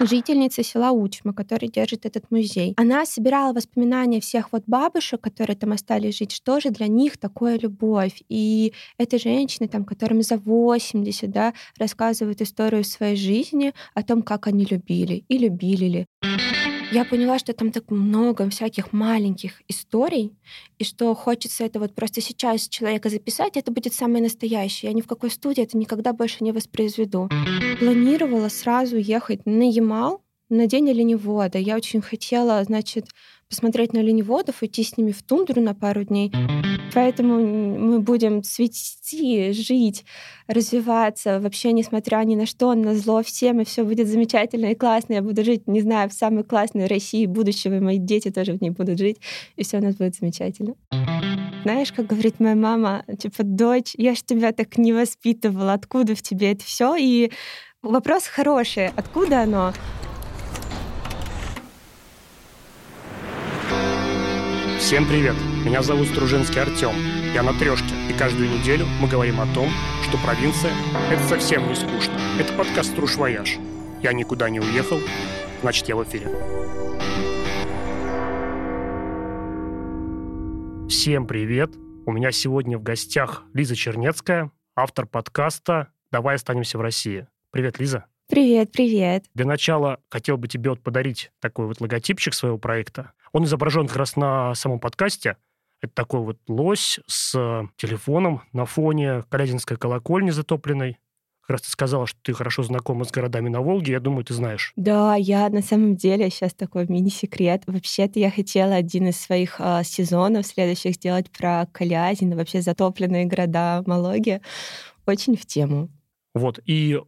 жительница села Учма, которая держит этот музей. Она собирала воспоминания всех вот бабушек, которые там остались жить, что же для них такое любовь. И эта женщина, там, которым за 80, да, рассказывает историю своей жизни о том, как они любили и любили ли я поняла, что там так много всяких маленьких историй, и что хочется это вот просто сейчас человека записать, это будет самое настоящее. Я ни в какой студии это никогда больше не воспроизведу. Планировала сразу ехать на Ямал на день оленевода. Я очень хотела, значит, посмотреть на оленеводов, уйти с ними в тундру на пару дней. Поэтому мы будем цвести, жить, развиваться, вообще несмотря ни на что, на зло всем, и все будет замечательно и классно. Я буду жить, не знаю, в самой классной России будущего, и мои дети тоже в ней будут жить, и все у нас будет замечательно. Знаешь, как говорит моя мама, типа, дочь, я ж тебя так не воспитывала, откуда в тебе это все? И вопрос хороший, откуда оно? Всем привет! Меня зовут Стружинский Артем. Я на трешке, и каждую неделю мы говорим о том, что провинция — это совсем не скучно. Это подкаст «Струж Вояж». Я никуда не уехал, значит, я в эфире. Всем привет! У меня сегодня в гостях Лиза Чернецкая, автор подкаста «Давай останемся в России». Привет, Лиза. Привет, привет. Для начала хотел бы тебе вот подарить такой вот логотипчик своего проекта. Он изображен как раз на самом подкасте. Это такой вот лось с телефоном на фоне Калязинской колокольни затопленной. Как раз ты сказала, что ты хорошо знакома с городами на Волге. Я думаю, ты знаешь. Да, я на самом деле сейчас такой мини-секрет. Вообще-то я хотела один из своих э, сезонов следующих сделать про Калязин, вообще затопленные города Малоги. Очень в тему. Вот, и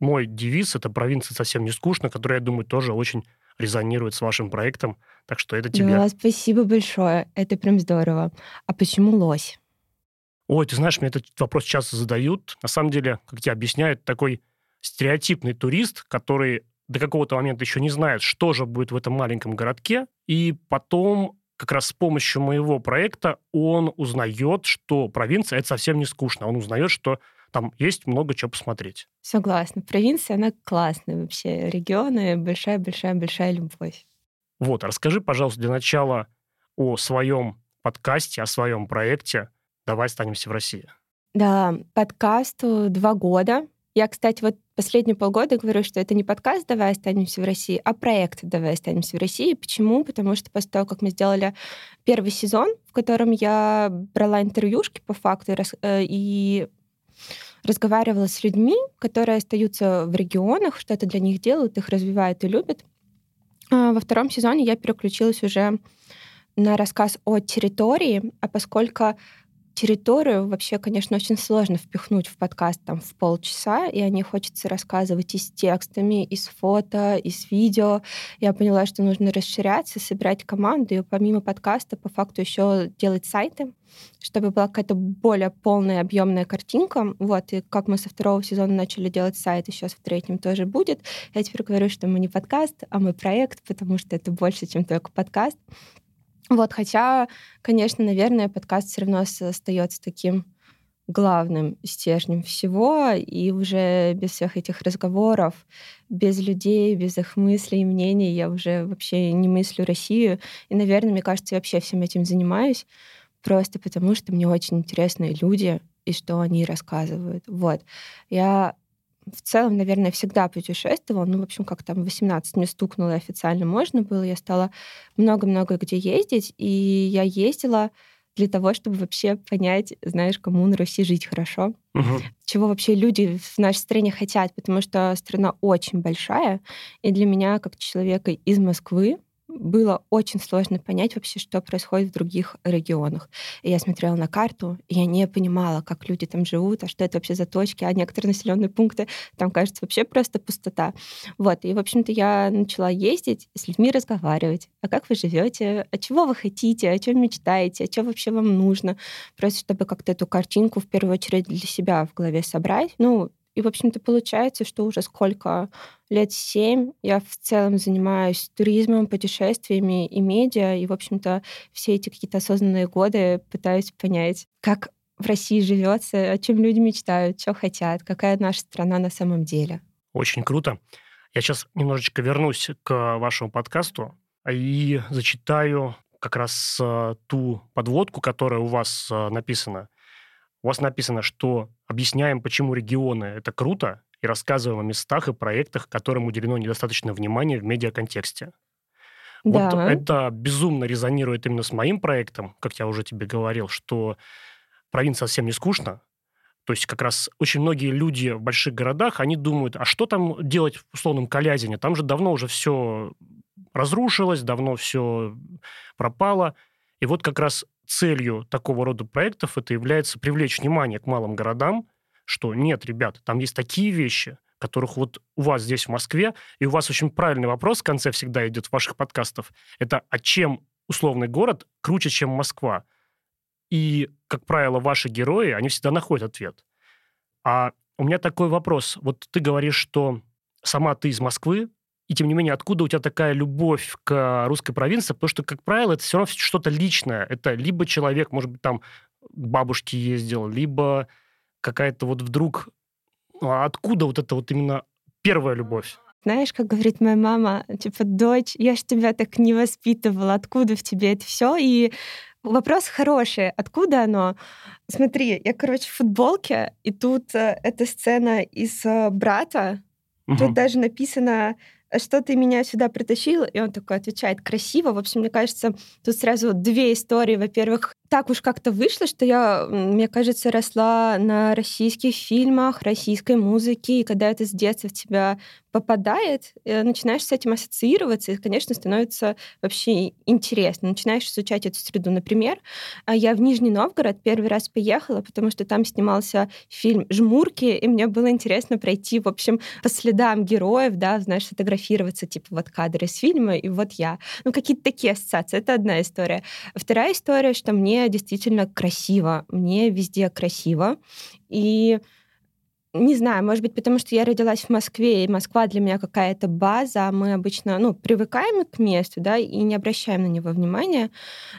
мой девиз — это провинция совсем не скучно, который, я думаю, тоже очень резонирует с вашим проектом. Так что это тебе. Да, спасибо большое. Это прям здорово. А почему лось? Ой, ты знаешь, мне этот вопрос часто задают. На самом деле, как тебе объясняют, такой стереотипный турист, который до какого-то момента еще не знает, что же будет в этом маленьком городке, и потом как раз с помощью моего проекта он узнает, что провинция — это совсем не скучно. Он узнает, что там есть много чего посмотреть. Согласна. Провинция, она классная вообще. Регионы, большая-большая-большая любовь. Вот, расскажи, пожалуйста, для начала о своем подкасте, о своем проекте «Давай останемся в России». Да, подкасту два года. Я, кстати, вот последние полгода говорю, что это не подкаст «Давай останемся в России», а проект «Давай останемся в России». Почему? Потому что после того, как мы сделали первый сезон, в котором я брала интервьюшки по факту и, э, разговаривала с людьми, которые остаются в регионах, что-то для них делают, их развивают и любят. А во втором сезоне я переключилась уже на рассказ о территории, а поскольку территорию вообще, конечно, очень сложно впихнуть в подкаст там в полчаса, и о ней хочется рассказывать и с текстами, и с фото, и с видео. Я поняла, что нужно расширяться, собирать команду, и помимо подкаста по факту еще делать сайты, чтобы была какая-то более полная, объемная картинка. Вот, и как мы со второго сезона начали делать сайт, сейчас в третьем тоже будет. Я теперь говорю, что мы не подкаст, а мы проект, потому что это больше, чем только подкаст. Вот, хотя, конечно, наверное, подкаст все равно остается таким главным стержнем всего, и уже без всех этих разговоров, без людей, без их мыслей и мнений я уже вообще не мыслю Россию. И, наверное, мне кажется, я вообще всем этим занимаюсь, просто потому что мне очень интересны люди и что они рассказывают. Вот. Я в целом, наверное, всегда путешествовала. Ну, в общем, как там 18 мне стукнуло, и официально можно было. Я стала много-много где ездить, и я ездила для того, чтобы вообще понять, знаешь, кому на Руси жить хорошо, угу. чего вообще люди в нашей стране хотят, потому что страна очень большая, и для меня, как человека из Москвы, было очень сложно понять вообще, что происходит в других регионах. И я смотрела на карту, и я не понимала, как люди там живут, а что это вообще за точки, а некоторые населенные пункты, там, кажется, вообще просто пустота. Вот, и, в общем-то, я начала ездить, с людьми разговаривать. А как вы живете? А чего вы хотите? О чем мечтаете? А что вообще вам нужно? Просто чтобы как-то эту картинку в первую очередь для себя в голове собрать. Ну, и, в общем-то, получается, что уже сколько лет семь я в целом занимаюсь туризмом, путешествиями и медиа. И, в общем-то, все эти какие-то осознанные годы пытаюсь понять, как в России живется, о чем люди мечтают, что хотят, какая наша страна на самом деле. Очень круто. Я сейчас немножечко вернусь к вашему подкасту и зачитаю как раз э, ту подводку, которая у вас э, написана. У вас написано, что объясняем, почему регионы – это круто, и рассказываем о местах и проектах, которым уделено недостаточно внимания в медиаконтексте. Да. Вот это безумно резонирует именно с моим проектом, как я уже тебе говорил, что провинция совсем не скучно, то есть как раз очень многие люди в больших городах, они думают, а что там делать в условном Калязине? Там же давно уже все разрушилось, давно все пропало. И вот как раз целью такого рода проектов это является привлечь внимание к малым городам, что нет, ребят, там есть такие вещи, которых вот у вас здесь в Москве, и у вас очень правильный вопрос в конце всегда идет в ваших подкастов, это а чем условный город круче, чем Москва? И, как правило, ваши герои, они всегда находят ответ. А у меня такой вопрос. Вот ты говоришь, что сама ты из Москвы, и тем не менее, откуда у тебя такая любовь к русской провинции? Потому что, как правило, это все равно что-то личное. Это либо человек, может быть, там к бабушке ездил, либо какая-то вот вдруг... А откуда вот это вот именно первая любовь? Знаешь, как говорит моя мама, типа, дочь, я ж тебя так не воспитывала, откуда в тебе это все? И Вопрос хороший. Откуда оно? Смотри, я, короче, в футболке, и тут э, эта сцена из э, «Брата». Угу. Тут даже написано что ты меня сюда притащил? И он такой отвечает, красиво. В общем, мне кажется, тут сразу две истории. Во-первых, так уж как-то вышло, что я, мне кажется, росла на российских фильмах, российской музыке, и когда это с детства в тебя попадает, э, начинаешь с этим ассоциироваться, и, конечно, становится вообще интересно. Начинаешь изучать эту среду. Например, а, я в Нижний Новгород первый раз поехала, потому что там снимался фильм «Жмурки», и мне было интересно пройти, в общем, по следам героев, да, знаешь, фотографироваться, типа вот кадры из фильма, и вот я. Ну, какие-то такие ассоциации. Это одна история. Вторая история, что мне действительно красиво. Мне везде красиво. И не знаю, может быть, потому что я родилась в Москве, и Москва для меня какая-то база, мы обычно, ну, привыкаем к месту, да, и не обращаем на него внимания.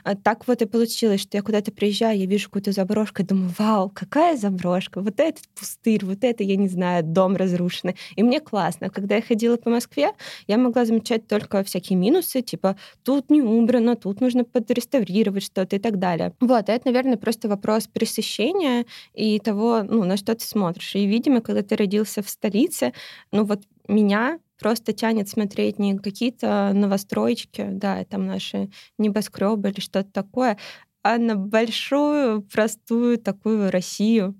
А так вот и получилось, что я куда-то приезжаю, я вижу какую-то заброшку, и думаю, вау, какая заброшка, вот этот пустырь, вот это, я не знаю, дом разрушенный. И мне классно. Когда я ходила по Москве, я могла замечать только всякие минусы, типа, тут не убрано, тут нужно подреставрировать что-то и так далее. Вот, это, наверное, просто вопрос пересыщения и того, ну, на что ты смотришь, и видишь видимо, когда ты родился в столице, ну вот меня просто тянет смотреть не какие-то новостроечки, да, там наши небоскребы или что-то такое, а на большую, простую такую Россию.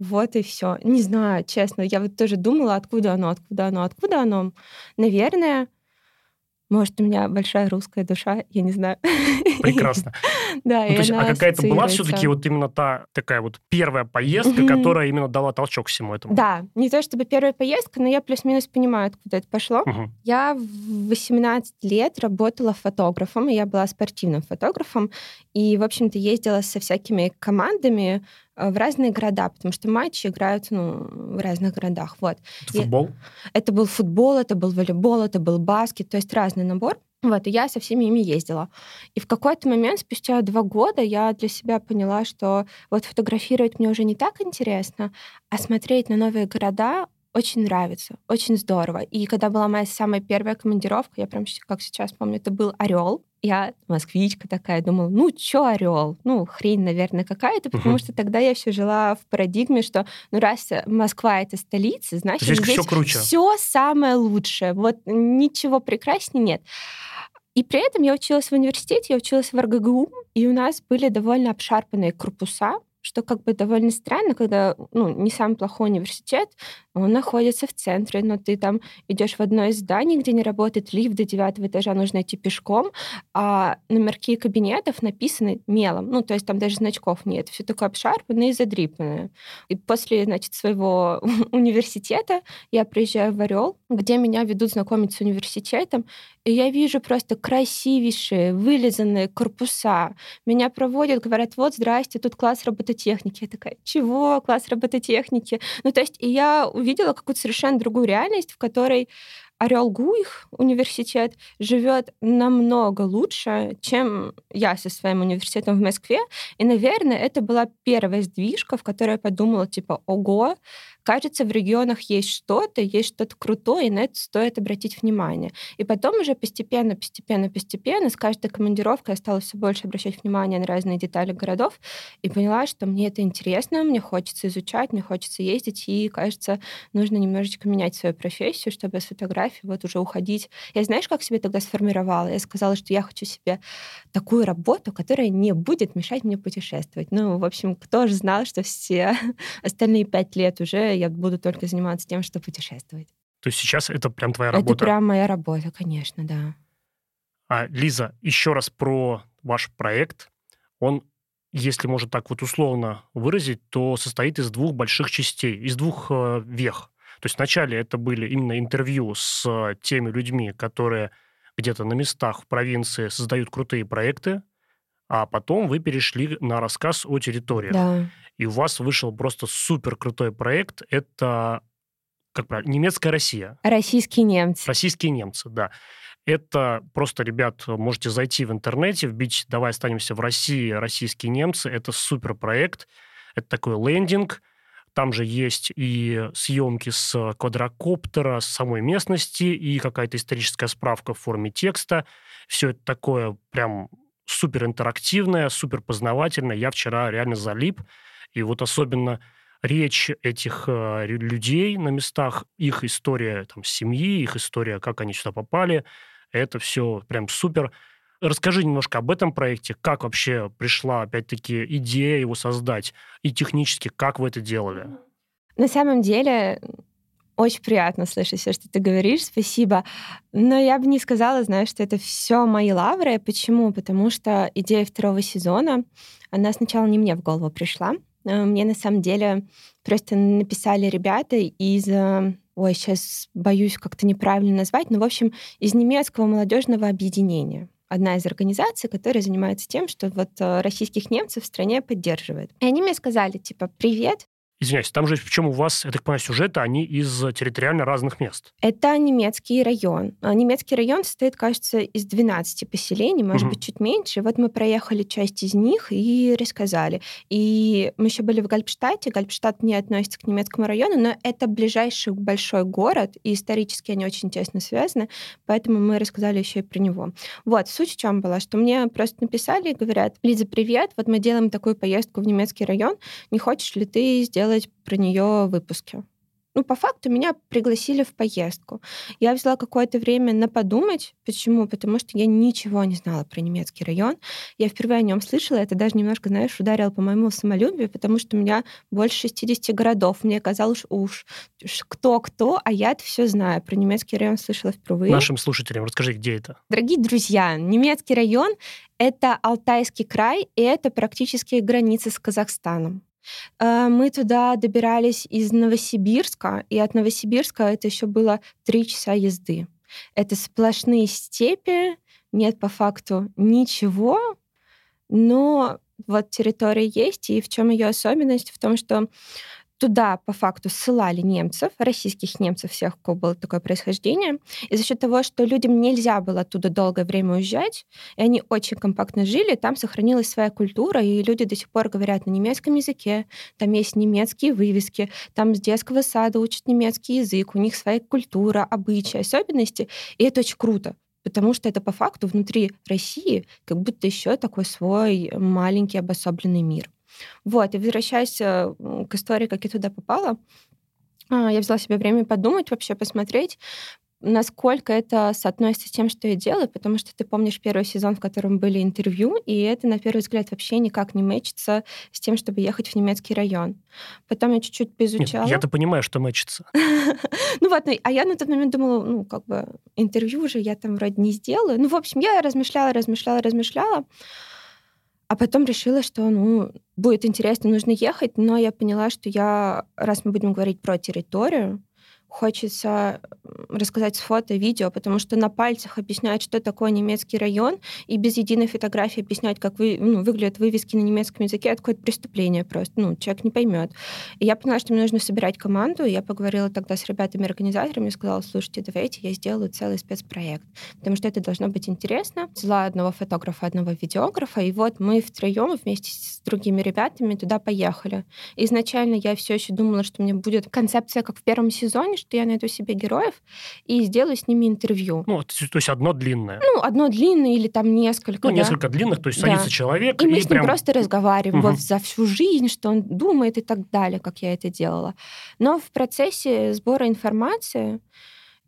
Вот и все. Не знаю, честно, я вот тоже думала, откуда оно, откуда оно, откуда оно. Наверное, может, у меня большая русская душа, я не знаю. Прекрасно. Да, ну, то есть, а какая-то была все-таки вот именно та такая вот первая поездка, которая именно дала толчок всему этому? Да, не то чтобы первая поездка, но я плюс-минус понимаю, откуда это пошло. Я в 18 лет работала фотографом, и я была спортивным фотографом, и, в общем-то, ездила со всякими командами в разные города, потому что матчи играют ну, в разных городах. Вот. Это футбол? И это был футбол, это был волейбол, это был баскет, то есть разный набор. Вот, и я со всеми ими ездила. И в какой-то момент, спустя два года, я для себя поняла, что вот фотографировать мне уже не так интересно, а смотреть на новые города очень нравится, очень здорово. И когда была моя самая первая командировка, я прям как сейчас помню, это был Орел. Я москвичка такая, думала, ну чё Орел? Ну, хрень, наверное, какая-то, потому что тогда я все жила в парадигме, что ну раз Москва это столица, значит здесь, здесь все круче. Все самое лучшее. Вот ничего прекраснее нет. И при этом я училась в университете, я училась в РГГУ, и у нас были довольно обшарпанные корпуса, что как бы довольно странно, когда ну, не самый плохой университет, он находится в центре, но ты там идешь в одно из зданий, где не работает лифт до девятого этажа, нужно идти пешком, а номерки кабинетов написаны мелом, ну, то есть там даже значков нет, все такое обшарпанное и задрипанное. И после, значит, своего университета я приезжаю в Орел, где меня ведут знакомить с университетом, и я вижу просто красивейшие, вылизанные корпуса. Меня проводят, говорят, вот, здрасте, тут класс робототехники. Я такая, чего, класс робототехники? Ну, то есть я увидела какую-то совершенно другую реальность, в которой Орел Гуих университет живет намного лучше, чем я со своим университетом в Москве. И, наверное, это была первая сдвижка, в которой я подумала, типа, ого, кажется, в регионах есть что-то, есть что-то крутое, и на это стоит обратить внимание. И потом уже постепенно, постепенно, постепенно с каждой командировкой я стала все больше обращать внимание на разные детали городов и поняла, что мне это интересно, мне хочется изучать, мне хочется ездить, и, кажется, нужно немножечко менять свою профессию, чтобы с фотографии вот уже уходить. Я знаешь, как себе тогда сформировала? Я сказала, что я хочу себе такую работу, которая не будет мешать мне путешествовать. Ну, в общем, кто же знал, что все остальные пять лет уже я буду только заниматься тем, что путешествовать. То есть сейчас это прям твоя работа? Это прям моя работа, конечно, да. А, Лиза, еще раз про ваш проект. Он, если можно так вот условно выразить, то состоит из двух больших частей, из двух э, вех. То есть вначале это были именно интервью с э, теми людьми, которые где-то на местах в провинции создают крутые проекты, а потом вы перешли на рассказ о территории. Да. И у вас вышел просто супер крутой проект. Это как правильно, немецкая Россия. Российские немцы. Российские немцы, да. Это просто, ребят, можете зайти в интернете, вбить «Давай останемся в России. Российские немцы». Это супер проект. Это такой лендинг. Там же есть и съемки с квадрокоптера, с самой местности, и какая-то историческая справка в форме текста. Все это такое прям супер интерактивное, супер познавательное. Я вчера реально залип. И вот особенно речь этих э, людей на местах, их история там, семьи, их история, как они сюда попали, это все прям супер. Расскажи немножко об этом проекте, как вообще пришла, опять-таки, идея его создать, и технически, как вы это делали? На самом деле, очень приятно слышать все, что ты говоришь, спасибо. Но я бы не сказала, знаешь, что это все мои лавры. Почему? Потому что идея второго сезона, она сначала не мне в голову пришла. Э, мне на самом деле просто написали ребята из э, ой, сейчас боюсь как-то неправильно назвать, но, в общем, из немецкого молодежного объединения одна из организаций, которая занимается тем, что вот э, российских немцев в стране поддерживает. И они мне сказали, типа, привет, Извиняюсь, там же, причем у вас, я так понимаю, сюжеты, они из территориально разных мест. Это немецкий район. А немецкий район состоит, кажется, из 12 поселений, может угу. быть, чуть меньше. Вот мы проехали часть из них и рассказали. И мы еще были в Гальпштадте. Гальпштадт не относится к немецкому району, но это ближайший большой город, и исторически они очень тесно связаны, поэтому мы рассказали еще и про него. Вот, суть в чем была, что мне просто написали и говорят, Лиза, привет, вот мы делаем такую поездку в немецкий район, не хочешь ли ты сделать делать про нее выпуски. Ну, по факту меня пригласили в поездку. Я взяла какое-то время на подумать. Почему? Потому что я ничего не знала про немецкий район. Я впервые о нем слышала. Это даже немножко, знаешь, ударило по моему самолюбию, потому что у меня больше 60 городов. Мне казалось, уж кто-кто, а я это все знаю. Про немецкий район слышала впервые. Нашим слушателям расскажи, где это? Дорогие друзья, немецкий район — это Алтайский край, и это практически граница с Казахстаном. Э, мы туда добирались из Новосибирска, и от Новосибирска это еще было три часа езды. Это сплошные степи, нет по факту ничего, но вот территория есть, и в чем ее особенность? В том, что туда по факту ссылали немцев, российских немцев, всех, у кого было такое происхождение. И за счет того, что людям нельзя было оттуда долгое время уезжать, и они очень компактно жили, там сохранилась своя культура, и люди до сих пор говорят на немецком языке, там есть немецкие вывески, там с детского сада учат немецкий язык, у них своя культура, обычаи, особенности, и это очень круто потому что это по факту внутри России как будто еще такой свой маленький обособленный мир. Вот, и возвращаясь э, к истории, как я туда попала, а, я взяла себе время подумать, вообще посмотреть, насколько это соотносится с тем, что я делаю, потому что ты помнишь первый сезон, в котором были интервью, и это, на первый взгляд, вообще никак не мэчится с тем, чтобы ехать в немецкий район. Потом я чуть-чуть поизучала. я-то понимаю, что мэчится. Ну вот, ну, а я на тот момент думала, ну, как бы, интервью уже я там вроде не сделаю. Ну, в общем, я размышляла, размышляла, размышляла. А потом решила, что, ну, будет интересно, нужно ехать, но я поняла, что я, раз мы будем говорить про территорию, хочется рассказать с фото, видео, потому что на пальцах объяснять, что такое немецкий район, и без единой фотографии объяснять, как вы, ну, выглядят вывески на немецком языке, это какое-то преступление просто. Ну, человек не поймет. И я поняла, что мне нужно собирать команду, и я поговорила тогда с ребятами-организаторами сказала, слушайте, давайте я сделаю целый спецпроект, потому что это должно быть интересно. Взяла одного фотографа, одного видеографа, и вот мы втроем вместе с другими ребятами туда поехали. изначально я все еще думала, что мне будет концепция, как в первом сезоне, что я найду себе героев и сделаю с ними интервью. Ну, то есть одно длинное. Ну, одно длинное или там несколько. Ну, да? несколько длинных, то есть да. садится человек и, и мы с ним прям... просто разговариваем угу. вот за всю жизнь, что он думает и так далее, как я это делала. Но в процессе сбора информации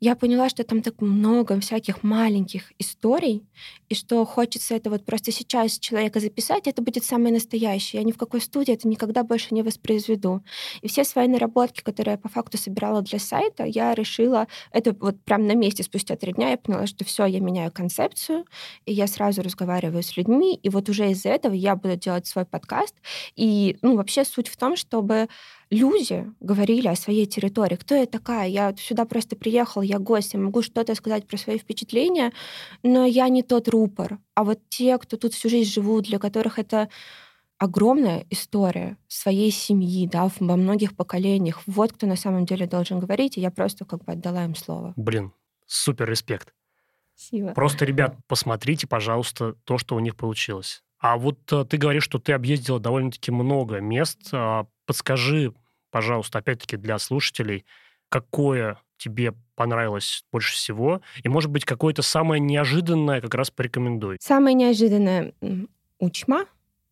я поняла, что там так много всяких маленьких историй, и что хочется это вот просто сейчас человека записать, это будет самое настоящее. Я ни в какой студии это никогда больше не воспроизведу. И все свои наработки, которые я по факту собирала для сайта, я решила, это вот прям на месте спустя три дня я поняла, что все, я меняю концепцию, и я сразу разговариваю с людьми, и вот уже из-за этого я буду делать свой подкаст. И, ну, вообще суть в том, чтобы люди говорили о своей территории. Кто я такая? Я сюда просто приехала, я гость, я могу что-то сказать про свои впечатления, но я не тот рупор. А вот те, кто тут всю жизнь живут, для которых это огромная история своей семьи, да, во многих поколениях. Вот кто на самом деле должен говорить, и я просто как бы отдала им слово. Блин, супер респект. Спасибо. Просто, ребят, посмотрите, пожалуйста, то, что у них получилось. А вот э, ты говоришь, что ты объездила довольно-таки много мест. А, подскажи, пожалуйста, опять-таки для слушателей, какое тебе понравилось больше всего, и, может быть, какое-то самое неожиданное как раз порекомендуй. Самое неожиданное Учма,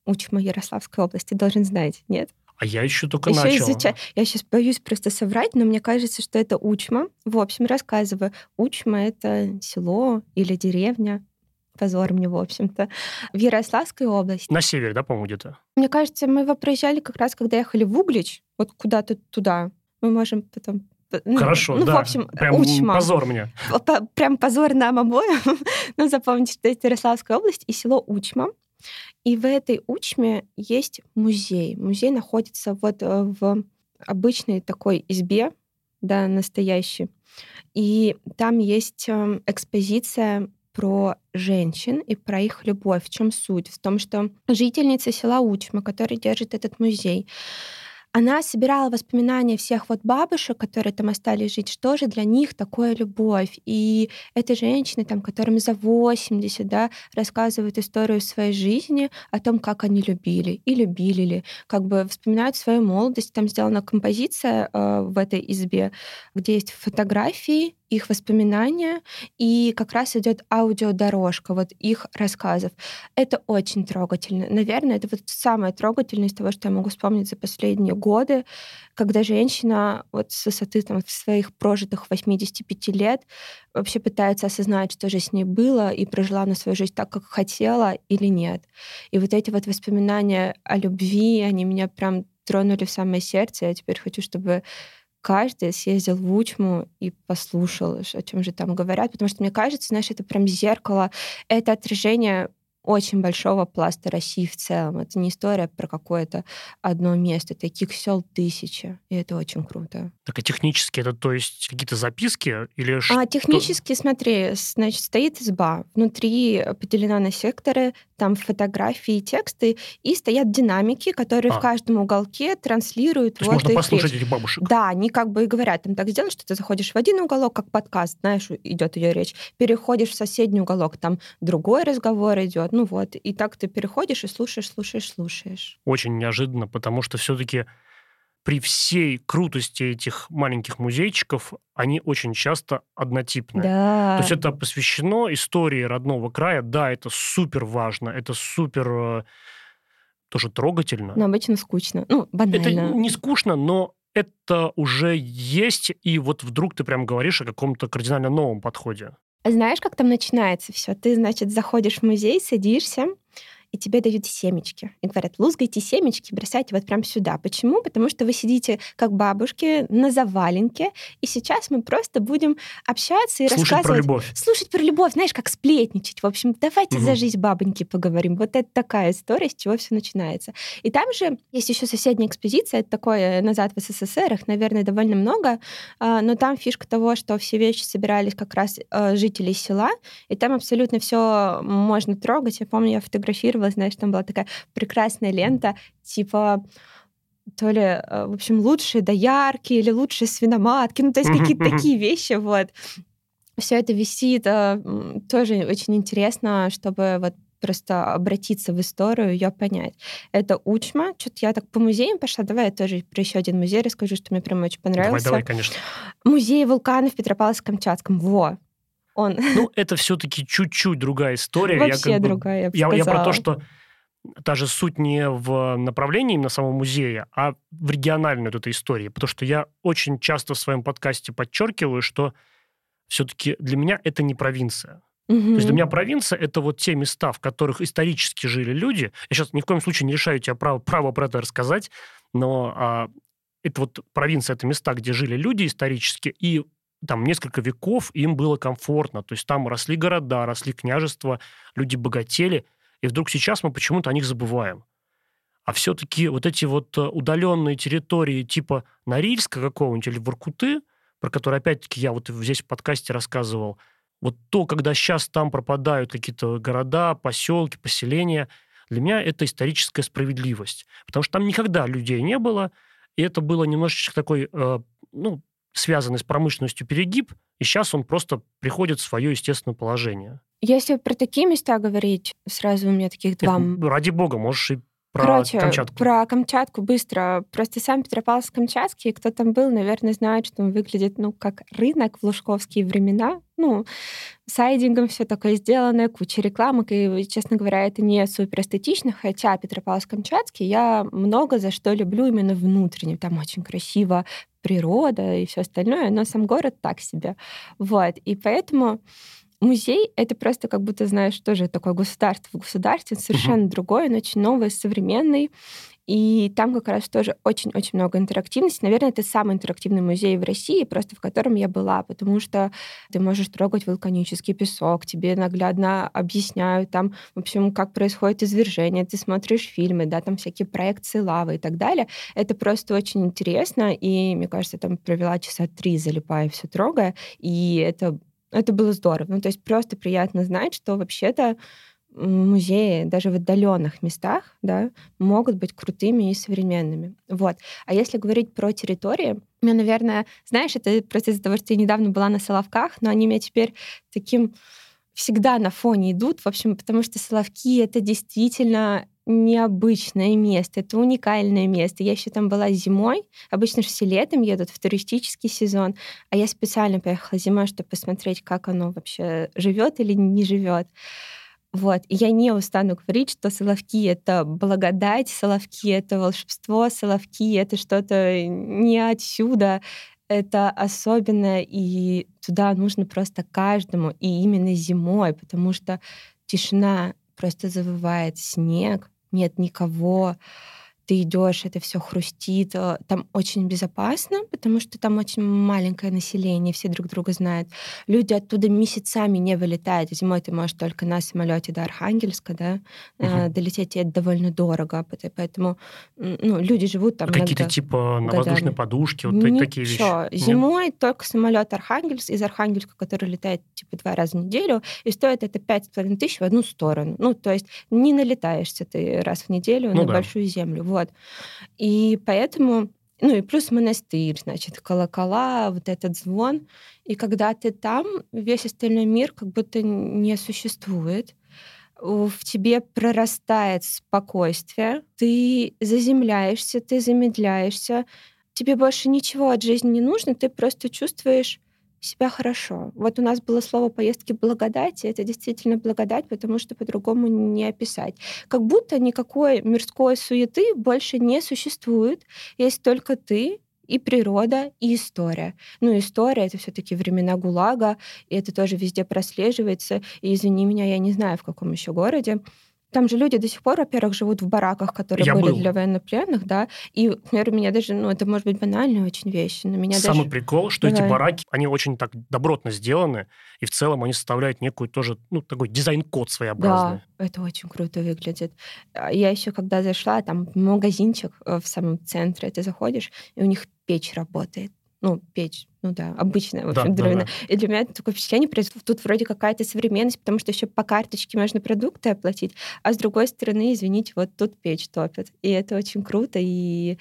Учма Ярославской области, должен знать, нет? А я еще только еще начала. Изучаю. Я сейчас боюсь просто соврать, но мне кажется, что это Учма. В общем, рассказываю. Учма — это село или деревня позор мне, в общем-то, в Ярославской области. На севере, да, по-моему, где-то? Мне кажется, мы его проезжали как раз, когда ехали в Углич, вот куда-то туда. Мы можем потом ну, Хорошо, ну, да. в общем, Прям Учма. позор мне. Прям позор нам обоим. Но запомните, что это Ярославская область и село Учма. И в этой Учме есть музей. Музей находится вот э, в обычной такой избе, да, настоящей. И там есть эм, экспозиция про женщин и про их любовь. В чем суть? В том, что жительница села Учма, которая держит этот музей, она собирала воспоминания всех вот бабушек, которые там остались жить, что же для них такое любовь. И эти женщины, там, которым за 80, да, рассказывают историю своей жизни, о том, как они любили и любили ли, как бы вспоминают свою молодость. Там сделана композиция э, в этой избе, где есть фотографии их воспоминания, и как раз идет аудиодорожка вот их рассказов. Это очень трогательно. Наверное, это вот самое трогательное из того, что я могу вспомнить за последние годы, когда женщина вот с высоты там, своих прожитых 85 лет вообще пытается осознать, что же с ней было, и прожила на свою жизнь так, как хотела или нет. И вот эти вот воспоминания о любви, они меня прям тронули в самое сердце. Я теперь хочу, чтобы каждый съездил в Учму и послушал, о чем же там говорят, потому что мне кажется, знаешь, это прям зеркало, это отражение очень большого пласта России в целом. Это не история про какое-то одно место. Таких сел тысячи, и это очень круто. Так а технически это, то есть, какие-то записки или что? А технически, смотри, значит, стоит изба. Внутри поделена на секторы, там фотографии, тексты, и стоят динамики, которые а. в каждом уголке транслируют То вот можно послушать речь. этих бабушек? Да, они как бы и говорят, там так сделать, что ты заходишь в один уголок, как подкаст, знаешь, идет ее речь, переходишь в соседний уголок, там другой разговор идет, ну вот, и так ты переходишь и слушаешь, слушаешь, слушаешь. Очень неожиданно, потому что все-таки при всей крутости этих маленьких музейчиков они очень часто однотипные. Да. То есть это посвящено истории родного края. Да, это супер важно, это супер э, тоже трогательно. Но обычно скучно. Ну, банально. Это не скучно, но это уже есть, и вот вдруг ты прям говоришь о каком-то кардинально новом подходе. Знаешь, как там начинается все? Ты, значит, заходишь в музей, садишься, и тебе дают семечки. И говорят, лузгайте семечки, бросайте вот прям сюда. Почему? Потому что вы сидите как бабушки на заваленке, и сейчас мы просто будем общаться и Слушать рассказывать. про любовь. Слушать про любовь, знаешь, как сплетничать. В общем, давайте Мгм. за жизнь бабоньки поговорим. Вот это такая история, с чего все начинается. И там же есть еще соседняя экспедиция, это такое назад в СССР, их, наверное, довольно много, а, но там фишка того, что все вещи собирались как раз э, жителей села, и там абсолютно все можно трогать. Я помню, я фотографировала, знаешь, там была такая прекрасная лента, типа то ли, э, в общем, лучшие доярки или лучшие свиноматки, ну, то есть какие-то такие вещи, вот. Все это висит, э, тоже очень интересно, чтобы вот просто обратиться в историю, ее понять. Это Учма. Что-то я так по музеям пошла. Давай я тоже про еще один музей расскажу, что мне прям очень Давай, понравился. давай, конечно. Музей вулканов в Петропавловск-Камчатском. Во! Он Ну, это все-таки чуть-чуть другая история. Я вообще как бы- другая, я бы Я, я про то, что та же суть не в направлении именно самого музея, а в региональной вот этой истории. Потому что я очень часто в своем подкасте подчеркиваю, что все-таки для меня это не провинция. То есть для меня провинция это вот те места, в которых исторически жили люди. Я сейчас ни в коем случае не решаю тебе право, право про это рассказать, но а, это вот провинция, это места, где жили люди исторически, и там несколько веков им было комфортно. То есть там росли города, росли княжества, люди богатели, и вдруг сейчас мы почему-то о них забываем. А все-таки вот эти вот э, удаленные территории типа Норильска какого-нибудь или Воркуты, про которые, опять-таки, я вот здесь в подкасте рассказывал, вот то, когда сейчас там пропадают какие-то города, поселки, поселения, для меня это историческая справедливость. Потому что там никогда людей не было, и это было немножечко такой, э, ну, связанный с промышленностью перегиб, и сейчас он просто приходит в свое естественное положение. Если про такие места говорить, сразу у меня таких два Это, ради бога, можешь и про Короче, Камчатку. про Камчатку быстро. Просто сам Петропавловск-Камчатский, кто там был, наверное, знает, что он выглядит, ну, как рынок в лужковские времена. Ну, сайдингом все такое сделано, куча рекламок, и, честно говоря, это не супер эстетично, хотя Петропавловск-Камчатский я много за что люблю именно внутренне. Там очень красиво, природа и все остальное, но сам город так себе. Вот, и поэтому музей — это просто как будто, знаешь, тоже такое государство в государстве, совершенно другой, он очень новый, современный, и там как раз тоже очень-очень много интерактивности. Наверное, это самый интерактивный музей в России, просто в котором я была, потому что ты можешь трогать вулканический песок, тебе наглядно объясняют там, в общем, как происходит извержение, ты смотришь фильмы, да, там всякие проекции лавы и так далее. Это просто очень интересно, и, мне кажется, я там провела часа три, залипая, все трогая, и это, это было здорово. Ну, то есть просто приятно знать, что вообще-то музеи даже в отдаленных местах да, могут быть крутыми и современными. Вот. А если говорить про территории, мне, наверное, знаешь, это просто из-за того, что я недавно была на Соловках, но они меня теперь таким всегда на фоне идут, в общем, потому что Соловки — это действительно необычное место, это уникальное место. Я еще там была зимой. Обычно же все летом едут в туристический сезон, а я специально поехала зимой, чтобы посмотреть, как оно вообще живет или не живет. Вот. И я не устану говорить, что Соловки — это благодать, Соловки — это волшебство, Соловки — это что-то не отсюда, это особенное, и туда нужно просто каждому, и именно зимой, потому что тишина просто завывает, снег, нет никого, ты идешь, это все хрустит. Там очень безопасно, потому что там очень маленькое население, все друг друга знают. Люди оттуда месяцами не вылетают. Зимой ты можешь только на самолете до Архангельска, да, Мгм. долететь, и это довольно дорого. Поэтому ну, люди живут там А Какие-то типа на годами. воздушной подушке, вот та- такие вещи. Ничего. Нет? Зимой только самолет Архангельск из Архангельска, который летает типа два раза в неделю, и стоит это пять с половиной тысяч в одну сторону. Ну, то есть не налетаешься ты раз в неделю Ну на да. большую землю. Вот. И поэтому ну и плюс монастырь, значит, колокола, вот этот звон. И когда ты там, весь остальной мир как будто не существует. В тебе прорастает спокойствие, ты заземляешься, ты замедляешься, тебе больше ничего от жизни не нужно, ты просто чувствуешь себя хорошо. Вот у нас было слово поездки благодати, это действительно благодать, потому что по-другому не описать. Как будто никакой мирской суеты больше не существует, есть только ты и природа, и история. Ну, история — это все таки времена ГУЛАГа, и это тоже везде прослеживается. И, извини меня, я не знаю, в каком еще городе, Там же люди до сих пор, во-первых, живут в бараках, которые Я были был. для военнопленных, да. И, например, у меня даже, ну, это может быть банальная очень вещь, но меня Самый даже... прикол, что эти Давай. бараки, они очень так добротно сделаны, и в целом они составляют некую тоже, ну, такой дизайн-код своеобразный. Да, это очень круто выглядит. А Я еще когда зашла, там магазинчик э, в самом центре, ты заходишь, и у них печь работает. Ну, печь, ну да, обычная, в Да, общем, да, дровяная. да. И для меня это такое впечатление, тут вроде какая-то современность, потому что еще по карточке можно продукты оплатить, а с другой стороны, извините, вот тут печь топят. И это очень круто, и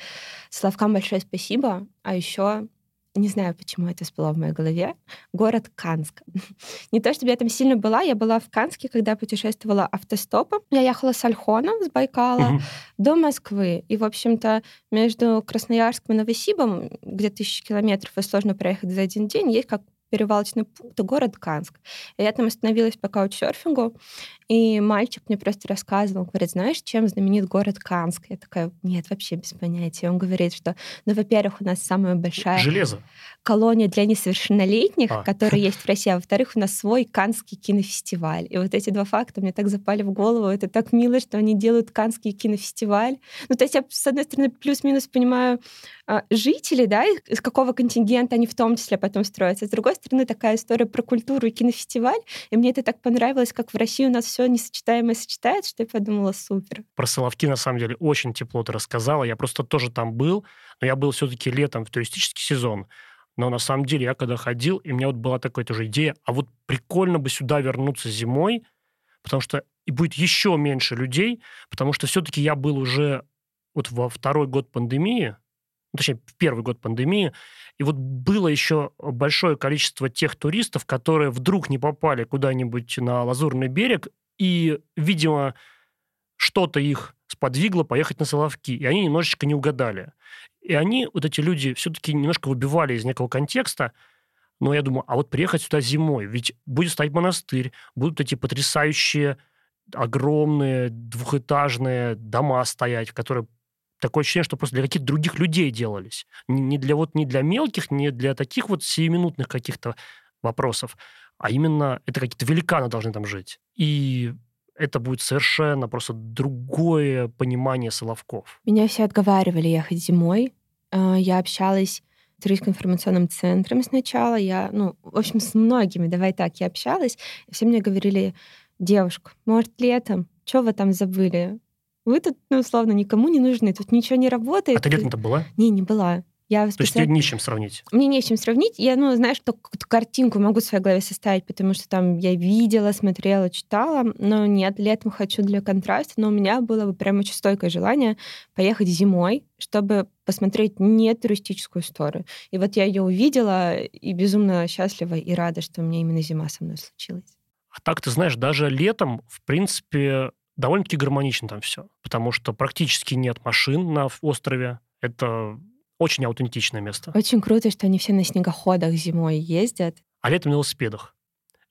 Славкам большое спасибо. А еще, не знаю, почему это всплыло в моей голове, город Канск. Не то, чтобы я там сильно была, я была в Канске, когда путешествовала автостопом. Я ехала с Альхона, с Байкала, до Москвы. И, в общем-то, между Красноярском и Новосибом, где тысячи километров, и сложно проехать за один день, есть как перевалочный пункт город Канск. И я там остановилась по каучсерфингу, и мальчик мне просто рассказывал, говорит, знаешь, чем знаменит город Канск? Я такая, нет, вообще без понятия. Он говорит, что, ну, во-первых, у нас самая большая Железо. колония для несовершеннолетних, А. которая есть в России, а во-вторых, у нас свой Канский кинофестиваль. И вот эти два факта мне так запали в голову. Это так мило, что они делают Канский кинофестиваль. Ну, то есть я, с одной стороны, плюс-минус понимаю а, жителей, да, из из какого контингента они в том числе потом строятся. С другой стороны, такая история про культуру и кинофестиваль. И мне это так понравилось, как в России у нас все несочетаемое сочетается, что я подумала, супер. Про Соловки, на самом деле, очень тепло ты рассказала. Я просто тоже там был, но я был все-таки летом в туристический сезон. Но на самом деле я когда ходил, и у меня вот была такая тоже идея, а вот прикольно бы сюда вернуться зимой, потому что и будет еще меньше людей, потому что все-таки я был уже вот во второй год пандемии, точнее, в первый год пандемии, и вот было еще большое количество тех туристов, которые вдруг не попали куда-нибудь на Лазурный берег, и, видимо, что-то их сподвигло поехать на Соловки, и они немножечко не угадали. И они, вот эти люди, все-таки немножко выбивали из некого контекста, но я думаю, а вот приехать сюда зимой, ведь будет стоять монастырь, будут эти потрясающие огромные двухэтажные дома стоять, которые такое ощущение, что просто для каких-то других людей делались. Не для вот не для мелких, не для таких вот сиюминутных каких-то вопросов, а именно это какие-то великаны должны там жить. И это будет совершенно просто другое понимание Соловков. Меня все отговаривали ехать зимой. А, Я общалась с туристско-информационным центром сначала. Я, ну, в общем, с многими, давай так, я общалась. Все мне говорили, девушка, может, летом? Что вы там забыли? Вы тут, ну, условно, никому не нужны. Тут ничего не работает. А ты летом-то была? Не, не была. Я То есть тебе специально... не с чем сравнить. Мне не с чем сравнить. Я, ну, знаешь, только какую-то картинку могу в своей голове составить, потому что там я видела, смотрела, читала. Но нет, летом хочу для контраста. Но у меня было бы прям очень стойкое желание поехать зимой, чтобы посмотреть не туристическую историю. И вот я ее увидела и безумно счастлива и рада, что у меня именно зима со мной случилась. А так, ты знаешь, даже летом, в принципе, довольно-таки гармонично там все. Потому что практически нет машин на острове. Это очень аутентичное место. Очень круто, что они все на снегоходах зимой ездят. а летом на велосипедах.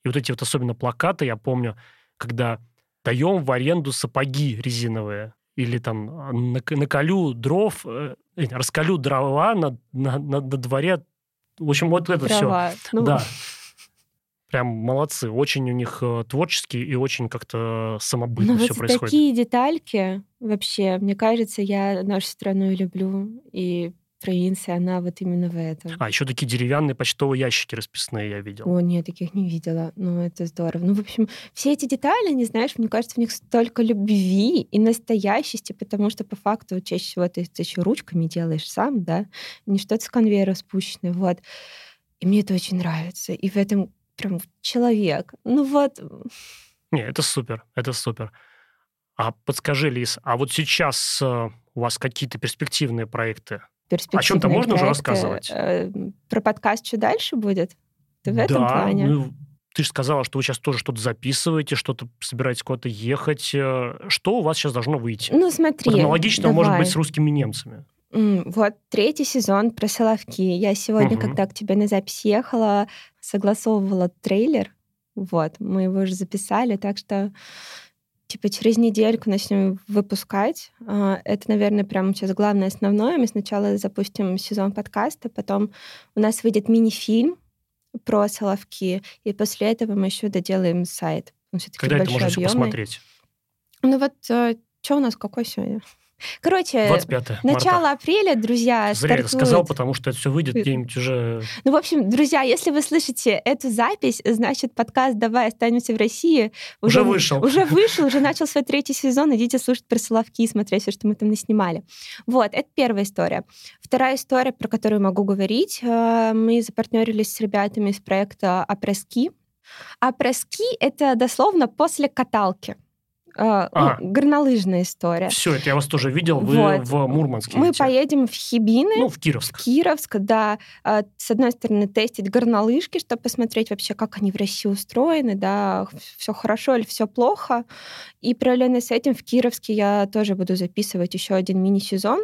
И вот эти вот особенно плакаты, я помню, когда даем в аренду сапоги резиновые, или там а, нак- наколю дров, э, раскалю дрова на, на, на- на дворе. В общем, вот это все. Права. Ну, Да. Прям молодцы. Очень у них э, творчески и очень как-то самобытно Ну все вот происходит. такие детальки вообще, мне кажется, я нашу страну и люблю, и провинция, она вот именно в этом. А, еще такие деревянные почтовые ящики расписные я видел. О, нет, таких не видела. Ну, это здорово. Ну, в общем, все эти детали, не знаешь, мне кажется, в них столько любви и настоящести, потому что по факту чаще всего ты это еще ручками делаешь сам, да, не что-то с конвейера спущенное, вот. И мне это очень нравится. И в этом прям человек. Ну вот, Не, это супер, это супер. А подскажи, Лиз, а вот сейчас э, у вас какие-то перспективные проекты? перспективные чём-то можно уже проекты. рассказывать? Э, Про подкаст что дальше будет? Ты в этом да, плане? ну, ты же сказала, что вы сейчас тоже что-то записываете, что-то собираетесь куда-то ехать. Э, Что у вас сейчас должно выйти? Ну, смотри. Вот аналогично, может быть, с русскими немцами. Вот третий сезон про Соловки. Я сегодня, Мгм. когда к тебе на запись ехала, согласовывала трейлер. Вот, мы его уже записали, так что типа через недельку начнем выпускать. А, Это, наверное, прямо сейчас главное, основное. Мы сначала запустим сезон подкаста, потом у нас выйдет мини-фильм про Соловки, и после этого мы еще доделаем сайт. Он все-таки Когда это можно все посмотреть? Ну вот, э, что у нас какой сегодня? Короче, 25 начало марта. апреля, друзья, Зря стартует... сказал, потому что это все выйдет где-нибудь уже... Ну, в общем, друзья, если вы слышите эту запись, значит, подкаст «Давай останемся в России» Уже вышел. Уже вышел, уже начал свой третий сезон. Идите слушать про Соловки и смотреть все, что мы там наснимали. Вот, это первая история. Вторая история, про которую могу говорить. э, Мы запартнерились с ребятами из проекта «Апрески». «Апрески» — это дословно «после каталки». Э, ну, Ага. горнолыжная история. Все, это я вас тоже видел. Вы Вот. в Мурманске Мы едете. поедем в Хибины, Ну, в Кировск. Кировск, да, а, с одной стороны, тестить горнолыжки, чтобы посмотреть вообще, как они в России устроены, да, все хорошо или все плохо. И параллельно с этим в Кировске я тоже буду записывать еще один мини-сезон,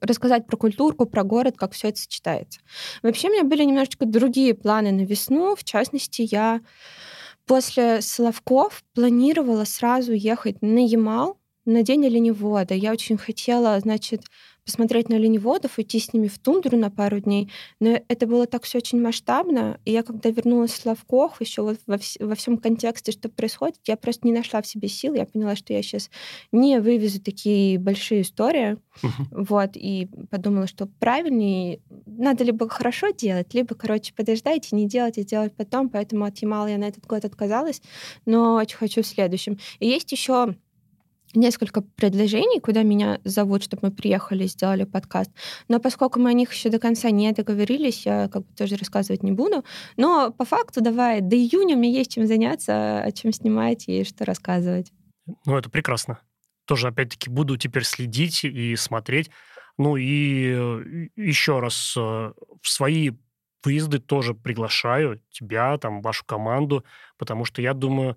рассказать про культурку, про город, как все это сочетается. Вообще у меня были немножечко другие планы на весну. В частности, я после Соловков планировала сразу ехать на Ямал на день оленевода. Я очень хотела, значит, посмотреть на оленеводов, уйти с ними в тундру на пару дней. Но это было так все очень масштабно. И я, когда вернулась с Славков, еще вот во, вс- во всем контексте, что происходит, я просто не нашла в себе сил. Я поняла, что я сейчас не вывезу такие большие истории. Мгм. Вот, и подумала, что правильнее, надо либо хорошо делать, либо, короче, подождать и не делать, и делать потом. Поэтому от Ямала я на этот год отказалась, но очень хочу в следующем. И есть еще несколько предложений, куда меня зовут, чтобы мы приехали и сделали подкаст. Но поскольку мы о них еще до конца не договорились, я как бы тоже рассказывать не буду. Но по факту давай, до июня мне есть чем заняться, о чем снимать и что рассказывать. Ну, это прекрасно. Тоже, опять-таки, буду теперь следить и смотреть. Ну и э, еще раз, э, в свои выезды тоже приглашаю тебя, там, вашу команду, потому что я думаю,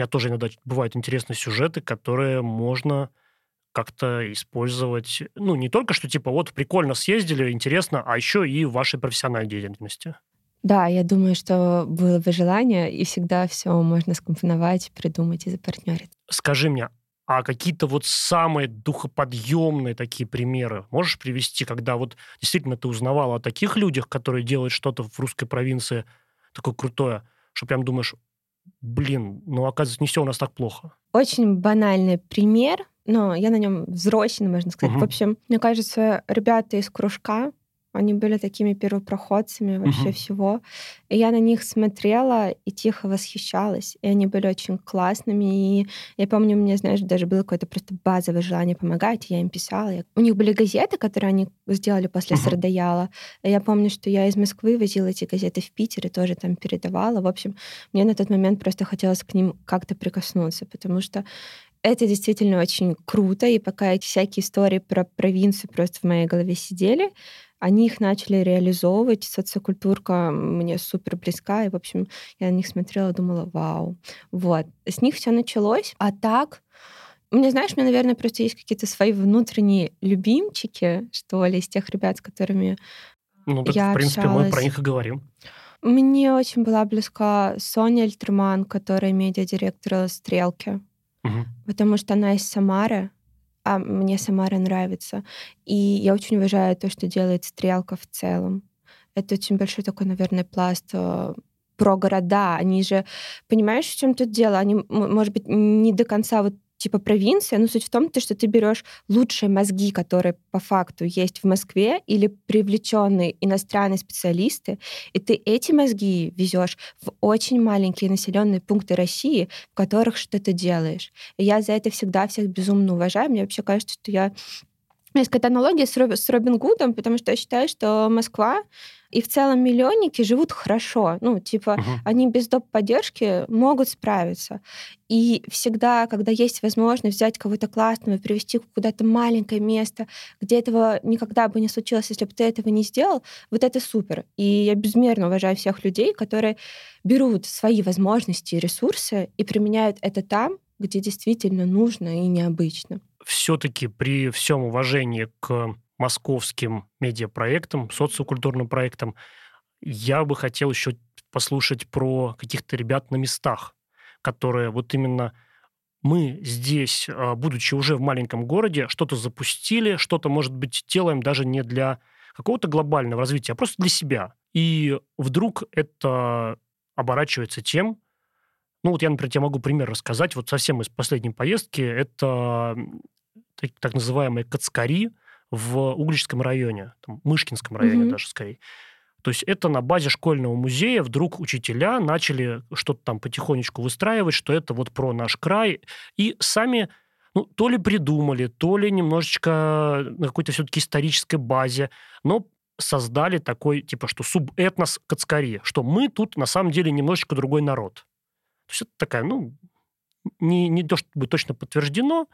меня тоже иногда бывают интересные сюжеты, которые можно как-то использовать, ну, не только что, типа, вот, прикольно съездили, интересно, а еще и в вашей профессиональной деятельности. Да, я думаю, что было бы желание, и всегда все можно скомпоновать, придумать и запартнерить. Скажи мне, а какие-то вот самые духоподъемные такие примеры можешь привести, когда вот действительно ты узнавала о таких людях, которые делают что-то в русской провинции такое крутое, что прям думаешь, блин, ну, оказывается, не все у нас так плохо. Очень банальный пример, но я на нем взросшена, можно сказать. Мгм. В общем, мне кажется, ребята из кружка, они были такими первопроходцами вообще Мгм. всего. И я на них смотрела и тихо восхищалась. И они были очень классными. И я помню, у меня, знаешь, даже было какое-то просто базовое желание помогать. и Я им писала. Я- У них были газеты, которые они сделали после Мгм. Сардаяла. И я помню, что я из Москвы возила эти газеты в Питер и тоже там передавала. В общем, мне на тот момент просто хотелось к ним как-то прикоснуться, потому что это действительно очень круто, и пока эти всякие истории про провинцию просто в моей голове сидели, они их начали реализовывать. Социокультурка мне супер близка, и, в общем, я на них смотрела, думала, вау. Вот. С них все началось. А так, меня, знаешь, меня, наверное, просто есть какие-то свои внутренние любимчики, что ли, из тех ребят, с которыми Ну, так, Я в принципе, мы про общалась. них и говорим. мне очень была близка Соня Эльтерман, которая медиадиректор «Стрелки». Мгм. потому что она из Самары, а мне Самара нравится. И я очень уважаю то, что делает Стрелка в целом. Это очень большой такой, наверное, пласт э, про города. Они же, понимаешь, в чем тут дело? Они, может быть, не до конца вот типа провинция, но суть в том, то, что ты берешь лучшие мозги, которые по факту есть в Москве, или привлеченные иностранные специалисты, и ты эти мозги везешь в очень маленькие населенные пункты России, в которых что-то делаешь. И я за это всегда всех безумно уважаю. Мне вообще кажется, что я... У меня есть какая-то аналогия с, Роб- с Робин Гудом, потому что я считаю, что Москва и в целом миллионники живут хорошо. Ну, типа, Мгм. они без доп. поддержки могут справиться. И всегда, когда есть возможность взять кого-то классного и привести куда-то маленькое место, где этого никогда бы не случилось, если бы ты этого не сделал, вот это супер. И я безмерно уважаю всех людей, которые берут свои возможности и ресурсы и применяют это там, где действительно нужно и необычно. все-таки при всем уважении к московским медиапроектам, социокультурным проектам, я бы хотел еще послушать про каких-то ребят на местах, которые вот именно мы здесь, а, будучи уже в маленьком городе, что-то запустили, что-то, может быть, делаем даже не для какого-то глобального развития, а просто для себя. И вдруг это оборачивается тем, Ну вот я, например, тебе могу пример рассказать. Вот совсем из последней поездки. Это так, так называемые Кацкари в Угличском районе, там, Мышкинском районе mm-hmm. даже скорее. То есть это на базе школьного музея вдруг учителя начали что-то там потихонечку выстраивать, что это вот про наш край. И сами ну, то ли придумали, то ли немножечко на какой-то все-таки исторической базе, но создали такой, типа, что субэтнос Кацкари, что мы тут на самом деле немножечко другой народ. То есть это такая, ну, не, не то чтобы точно подтверждено,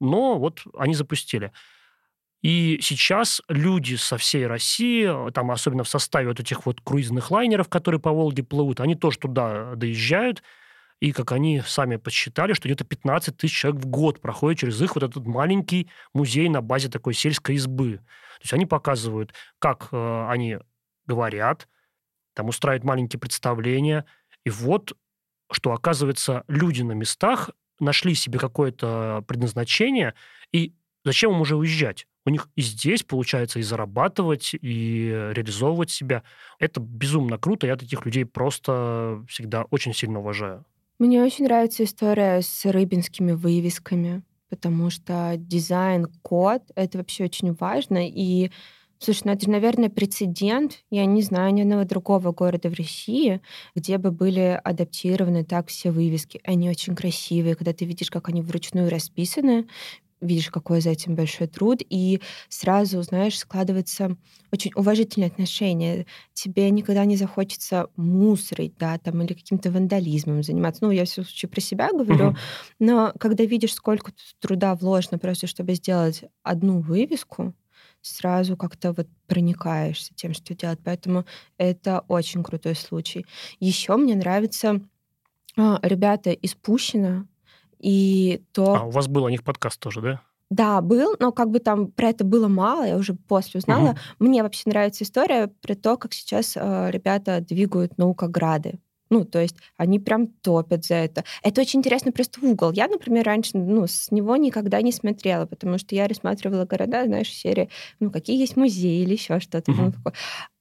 но вот они запустили. И сейчас люди со всей России, там особенно в составе вот этих вот круизных лайнеров, которые по Волге плывут, они тоже туда доезжают, и как они сами подсчитали, что где-то 15 тысяч человек в год проходит через их вот этот маленький музей на базе такой сельской избы. То есть они показывают, как э, они говорят, там устраивают маленькие представления. И вот, что оказывается, люди на местах нашли себе какое-то предназначение, и зачем им уже уезжать? У них и здесь получается и зарабатывать, и реализовывать себя. Это безумно круто, я таких людей просто всегда очень сильно уважаю. Мне очень нравится история с рыбинскими вывесками, потому что дизайн, код — это вообще очень важно, и Слушай, ну это же, наверное, прецедент. Я не знаю ни одного другого города в России, где бы были адаптированы так все вывески. Они очень красивые, когда ты видишь, как они вручную расписаны видишь, какой за этим большой труд, и сразу, знаешь, складывается очень уважительное отношение. Тебе никогда не захочется мусорить, да, там, или каким-то вандализмом заниматься. Ну, я все случае про себя говорю, угу. но когда видишь, сколько труда вложено просто, чтобы сделать одну вывеску, сразу как-то вот проникаешься тем, что делать. Поэтому это очень крутой случай. Еще мне нравятся а, ребята из Пущина, и то... А, у вас был о них подкаст тоже, да? Да, был, но как бы там про это было мало, я уже после узнала. Угу. Мне вообще нравится история про то, как сейчас э, ребята двигают наукограды. Ну, то есть они прям топят за это. Это очень интересно просто в угол. Я, например, раньше ну, с него никогда не смотрела, потому что я рассматривала города, знаешь, серии, ну, какие есть музеи или еще что-то. Uh-huh.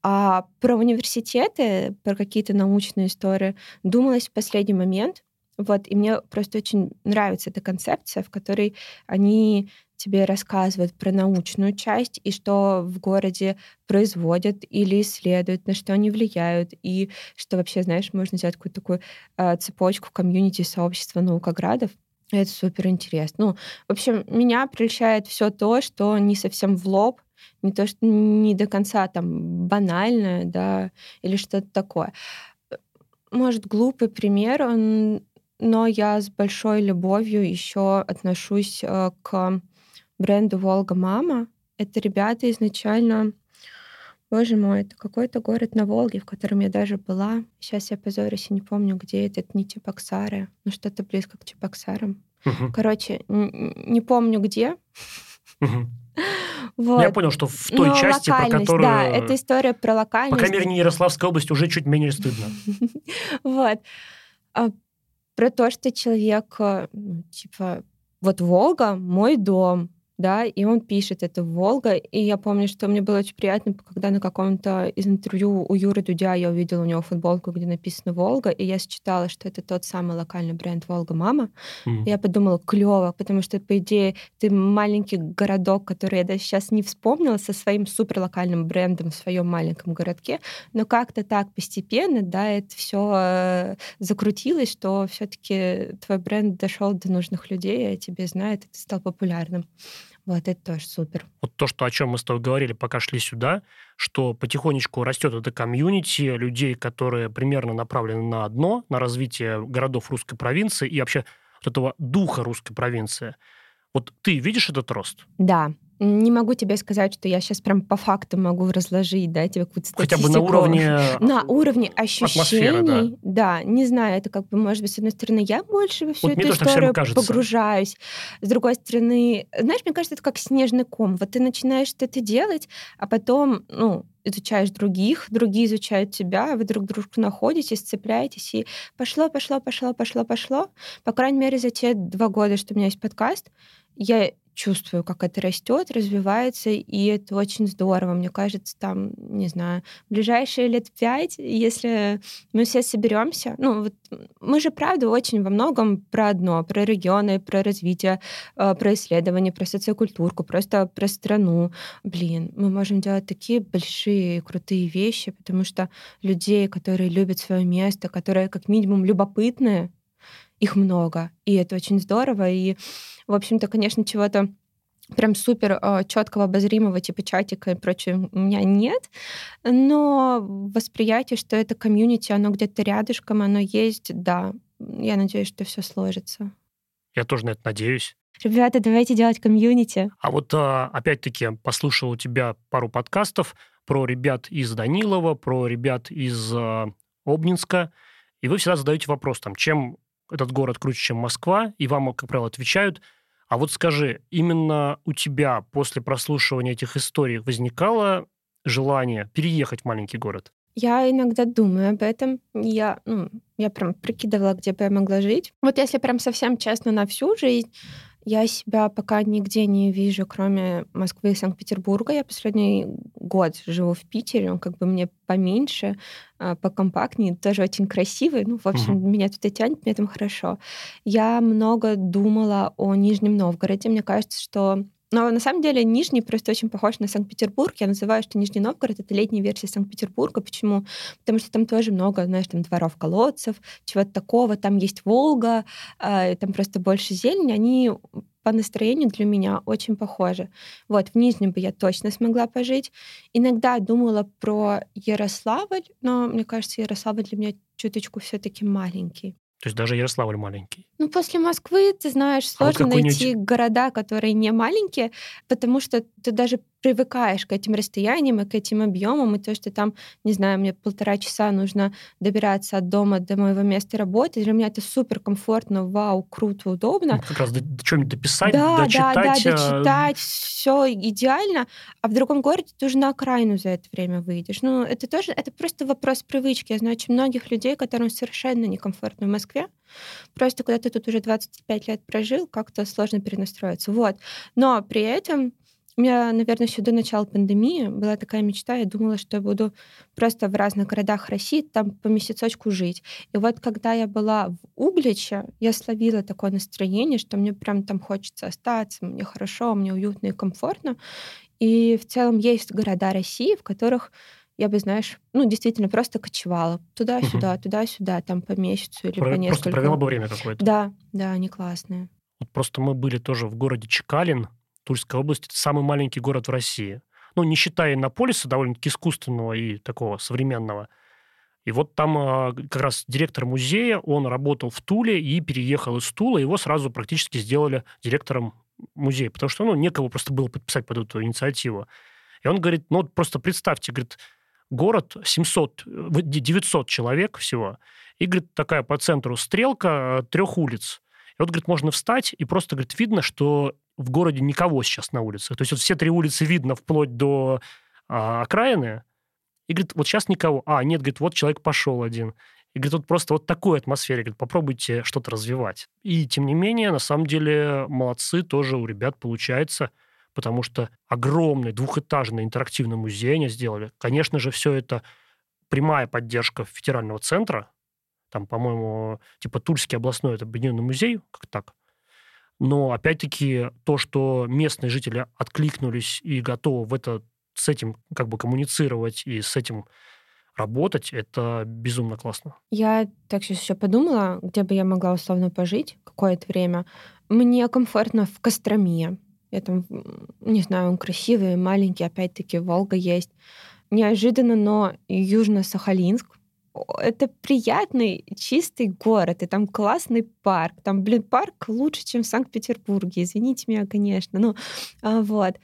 А про университеты, про какие-то научные истории думалось в последний момент, вот, и мне просто очень нравится эта концепция, в которой они тебе рассказывают про научную часть и что в городе производят или исследуют, на что они влияют, и что вообще, знаешь, можно сделать какую-то такую э, цепочку комьюнити сообщества наукоградов. Это супер интересно. Ну, в общем, меня прельщает все то, что не совсем в лоб, не то, что не до конца там банальное, да, или что-то такое. Может, глупый пример, он но я с большой любовью еще отношусь э, к бренду Волга Мама. Это ребята изначально, боже мой, это какой-то город на Волге, в котором я даже была. Сейчас я позорюсь и не помню, где это. Это не Чебоксары, но что-то близко к Чебоксарам. Угу. Короче, не помню где. Угу. Вот. Я понял, что в той Но части, про которую... Да, это история про локальность. По крайней мере, не Ярославская область уже чуть менее стыдно. Вот. Про то, что человек, э, ну, типа, вот Волга — мой дом, да, и он пишет это «Волга», и я помню, что мне было очень приятно, когда на каком-то из интервью у Юры Дудя я увидела у него футболку, где написано «Волга», и я считала, что это тот самый локальный бренд «Волга Мама». Mm. И я подумала, клево, потому что, по идее, ты маленький городок, который я даже сейчас не вспомнила, со своим суперлокальным брендом в своем маленьком городке, но как-то так постепенно, да, это все э, закрутилось, что все-таки твой бренд дошел до нужных людей, а тебе знают, и ты стал популярным. Вот это тоже супер. Вот то, что, о чем мы с тобой говорили, пока шли сюда, что потихонечку растет это комьюнити людей, которые примерно направлены на одно, на развитие городов русской провинции и вообще вот этого духа русской провинции. Вот ты видишь этот рост? Да, не могу тебе сказать, что я сейчас прям по факту могу разложить, да, тебе какую-то статистику. Хотя бы на уровне На уровне ощущений. Да. да, не знаю, это как бы, может быть, с одной стороны, я больше во всю вот эту историю погружаюсь. С другой стороны, знаешь, мне кажется, это как снежный ком. Вот ты начинаешь что-то делать, а потом, ну, изучаешь других, другие изучают тебя, вы друг дружку находите, сцепляетесь, и пошло, пошло, пошло, пошло, пошло. По крайней мере, за те два года, что у меня есть подкаст, я чувствую, как это растет, развивается, и это очень здорово. Мне кажется, там, не знаю, ближайшие лет пять, если мы все соберемся, ну, вот мы же, правда, очень во многом про одно, про регионы, про развитие, э, про исследования, про социокультурку, просто про страну. Блин, мы можем делать такие большие крутые вещи, потому что людей, которые любят свое место, которые как минимум любопытные, их много, и это очень здорово. И, в общем-то, конечно, чего-то прям супер э, четкого, обозримого типа чатика и прочее у меня нет, но восприятие, что это комьюнити, оно где-то рядышком, оно есть, да. Я надеюсь, что все сложится. Я тоже на это надеюсь. Ребята, давайте делать комьюнити. А вот а, опять-таки послушал у тебя пару подкастов про ребят из Данилова, про ребят из а, Обнинска, и вы всегда задаете вопрос, там, чем этот город круче, чем Москва, и вам, как правило, отвечают. А вот скажи, именно у тебя после прослушивания этих историй возникало желание переехать в маленький город? Я иногда думаю об этом. Я, ну, я прям прикидывала, где бы я могла жить. Вот если прям совсем честно на всю жизнь, я себя пока нигде не вижу, кроме Москвы и Санкт-Петербурга. Я последний год живу в Питере, он как бы мне поменьше, а, покомпактнее, тоже очень красивый. Ну, в общем, угу. меня туда тянет, мне там хорошо. Я много думала о Нижнем Новгороде. Мне кажется, что но на самом деле Нижний просто очень похож на Санкт-Петербург. Я называю, что Нижний Новгород — это летняя версия Санкт-Петербурга. Почему? Потому что там тоже много, знаешь, там дворов, колодцев, чего-то такого. Там есть Волга, э, там просто больше зелени. Они по настроению для меня очень похожи. Вот, в Нижнем бы я точно смогла пожить. Иногда думала про Ярославль, но мне кажется, Ярославль для меня чуточку все таки маленький. То есть даже Ярославль маленький. Ну, после Москвы, ты знаешь, сложно а найти города, которые не маленькие, потому что ты даже привыкаешь к этим расстояниям и к этим объемам, и то, что там, не знаю, мне полтора часа нужно добираться от дома до моего места работы, для меня это супер комфортно, вау, круто, удобно. Ну, как раз до, до что-нибудь дописать, да, дочитать. Да, да, дочитать, все идеально. А в другом городе ты уже на окраину за это время выйдешь. Ну, это тоже, это просто вопрос привычки. Я знаю очень многих людей, которым совершенно некомфортно в Москве, просто когда ты тут уже 25 лет прожил, как-то сложно перенастроиться. Вот. Но при этом у меня, наверное, еще до начала пандемии была такая мечта. Я думала, что я буду просто в разных городах России там по месяцочку жить. И вот когда я была в Угличе, я словила такое настроение, что мне прям там хочется остаться, мне хорошо, мне уютно и комфортно. И в целом есть города России, в которых я бы, знаешь, ну, действительно, просто кочевала. Туда-сюда, угу. туда-сюда, там по месяцу или Про, по несколько. Просто провела бы время какое-то. Да, да, они классные. Вот просто мы были тоже в городе Чекалин, Тульская область – это самый маленький город в России. Ну, не считая Иннополиса, довольно-таки искусственного и такого современного. И вот там а, как раз директор музея, он работал в Туле и переехал из Тула, его сразу практически сделали директором музея, потому что, ну, некого просто было подписать под эту инициативу. И он говорит, ну, вот просто представьте, говорит, город 700, 900 человек всего, и, говорит, такая по центру стрелка а, трех улиц. И вот, говорит, можно встать, и просто, говорит, видно, что в городе никого сейчас на улице. То есть вот все три улицы видно вплоть до а, окраины. И говорит, вот сейчас никого. А, нет, говорит, вот человек пошел один. И говорит, вот просто вот такой атмосфере, говорит, попробуйте что-то развивать. И тем не менее, на самом деле, молодцы тоже у ребят получается, потому что огромный двухэтажный интерактивный музей они сделали. Конечно же, все это прямая поддержка федерального центра. Там, по-моему, типа Тульский областной это объединенный музей, как так. Но, опять-таки, то, что местные жители откликнулись и готовы в это, с этим как бы коммуницировать и с этим работать, это безумно классно. Я так сейчас еще подумала, где бы я могла условно пожить какое-то время. Мне комфортно в Костроме. Я там, не знаю, он красивый, маленький, опять-таки, Волга есть. Неожиданно, но Южно-Сахалинск это приятный, чистый город, и там классный парк. Там, блин, парк лучше, чем в Санкт-Петербурге. Извините меня, конечно. Ну, вот.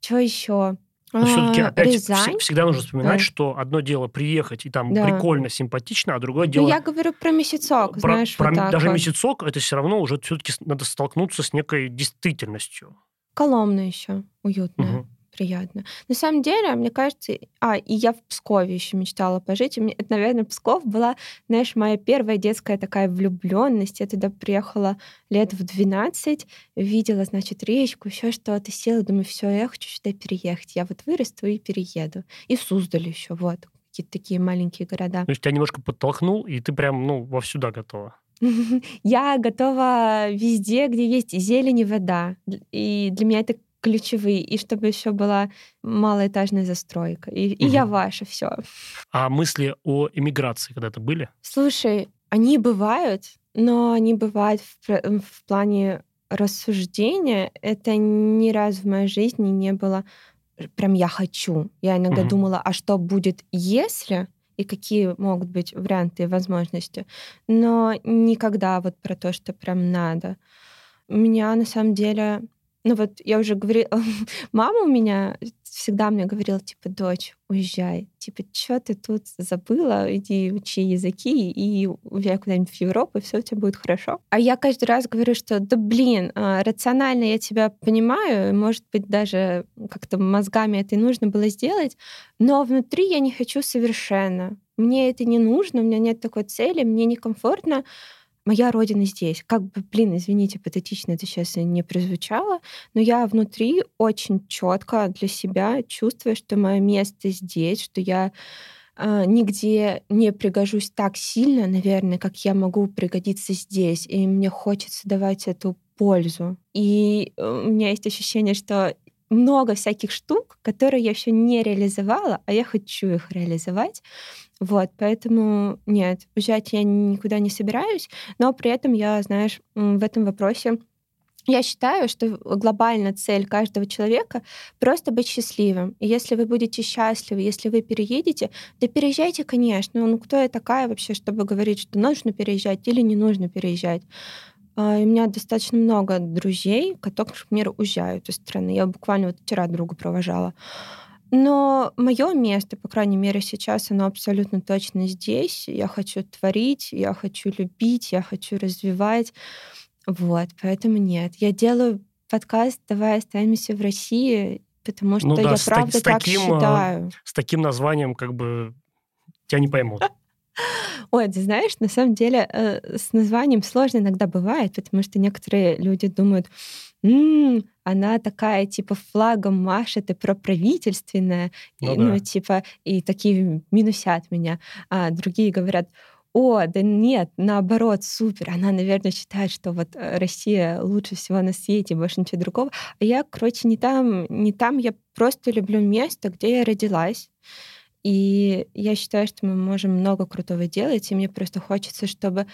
Что еще? Но все-таки а, опять Рязань? всегда нужно вспоминать, да. что одно дело приехать и там да. прикольно, симпатично, а другое ну, дело. Ну, я говорю про месяцок, про, знаешь, про, вот так даже вот. месяцок это все равно уже все-таки надо столкнуться с некой действительностью. Коломна еще уютная. Угу приятно. На самом деле, мне кажется, а, и я в Пскове еще мечтала пожить. И мне, это, наверное, Псков была, знаешь, моя первая детская такая влюбленность. Я туда приехала лет в 12, видела, значит, речку, еще что-то, села, думаю, все, я хочу сюда переехать. Я вот вырасту и перееду. И в Суздаль еще, вот, какие-то такие маленькие города. То есть тебя немножко подтолкнул, и ты прям, ну, во сюда готова. Я готова везде, где есть зелень и вода. И для меня это ключевые, и чтобы еще была малоэтажная застройка. И, и я ваша, все. А мысли о эмиграции когда-то были? Слушай, они бывают, но они бывают в, в плане рассуждения. Это ни разу в моей жизни не было прям я хочу. Я иногда угу. думала, а что будет, если и какие могут быть варианты и возможности. Но никогда вот про то, что прям надо. У меня на самом деле ну вот я уже говорила, мама у меня всегда мне говорила, типа, дочь, уезжай. Типа, что ты тут забыла? Иди учи языки и уезжай куда-нибудь в Европу, и все у тебя будет хорошо. А я каждый раз говорю, что да блин, а, рационально я тебя понимаю, может быть, даже как-то мозгами это и нужно было сделать, но внутри я не хочу совершенно. Мне это не нужно, у меня нет такой цели, мне некомфортно моя родина здесь. Как бы, блин, извините, патетично это сейчас не прозвучало, но я внутри очень четко для себя чувствую, что мое место здесь, что я э, нигде не пригожусь так сильно, наверное, как я могу пригодиться здесь. И мне хочется давать эту пользу. И э, у меня есть ощущение, что много всяких штук, которые я еще не реализовала, а я хочу их реализовать. Вот, поэтому нет, уезжать я никуда не собираюсь, но при этом я, знаешь, в этом вопросе я считаю, что глобальная цель каждого человека просто быть счастливым. И если вы будете счастливы, если вы переедете, да переезжайте, конечно. Ну, кто я такая вообще, чтобы говорить, что нужно переезжать или не нужно переезжать? А, у меня достаточно много друзей, которые, к примеру, уезжают из страны. Я буквально вот вчера друга провожала. Но мое место, по крайней мере, сейчас, оно абсолютно точно здесь. Я хочу творить, я хочу любить, я хочу развивать. Вот, поэтому нет. Я делаю подкаст «Давай останемся в России», потому ну что ну, да, я с правда с так таким, а, считаю. С таким названием как бы тебя не поймут. Ой, ты знаешь, на самом деле э, с названием сложно иногда бывает, потому что некоторые люди думают, м-м, она такая, типа, флагом машет и проправительственная, ну, и, да. ну типа, и такие минусят меня. А другие говорят, о, да нет, наоборот, супер. Она, наверное, считает, что вот э, Россия лучше всего на свете, больше ничего другого. А я, короче, не там, не там. Я просто люблю место, где я родилась. И я считаю, что мы можем много крутого делать, и мне просто хочется, чтобы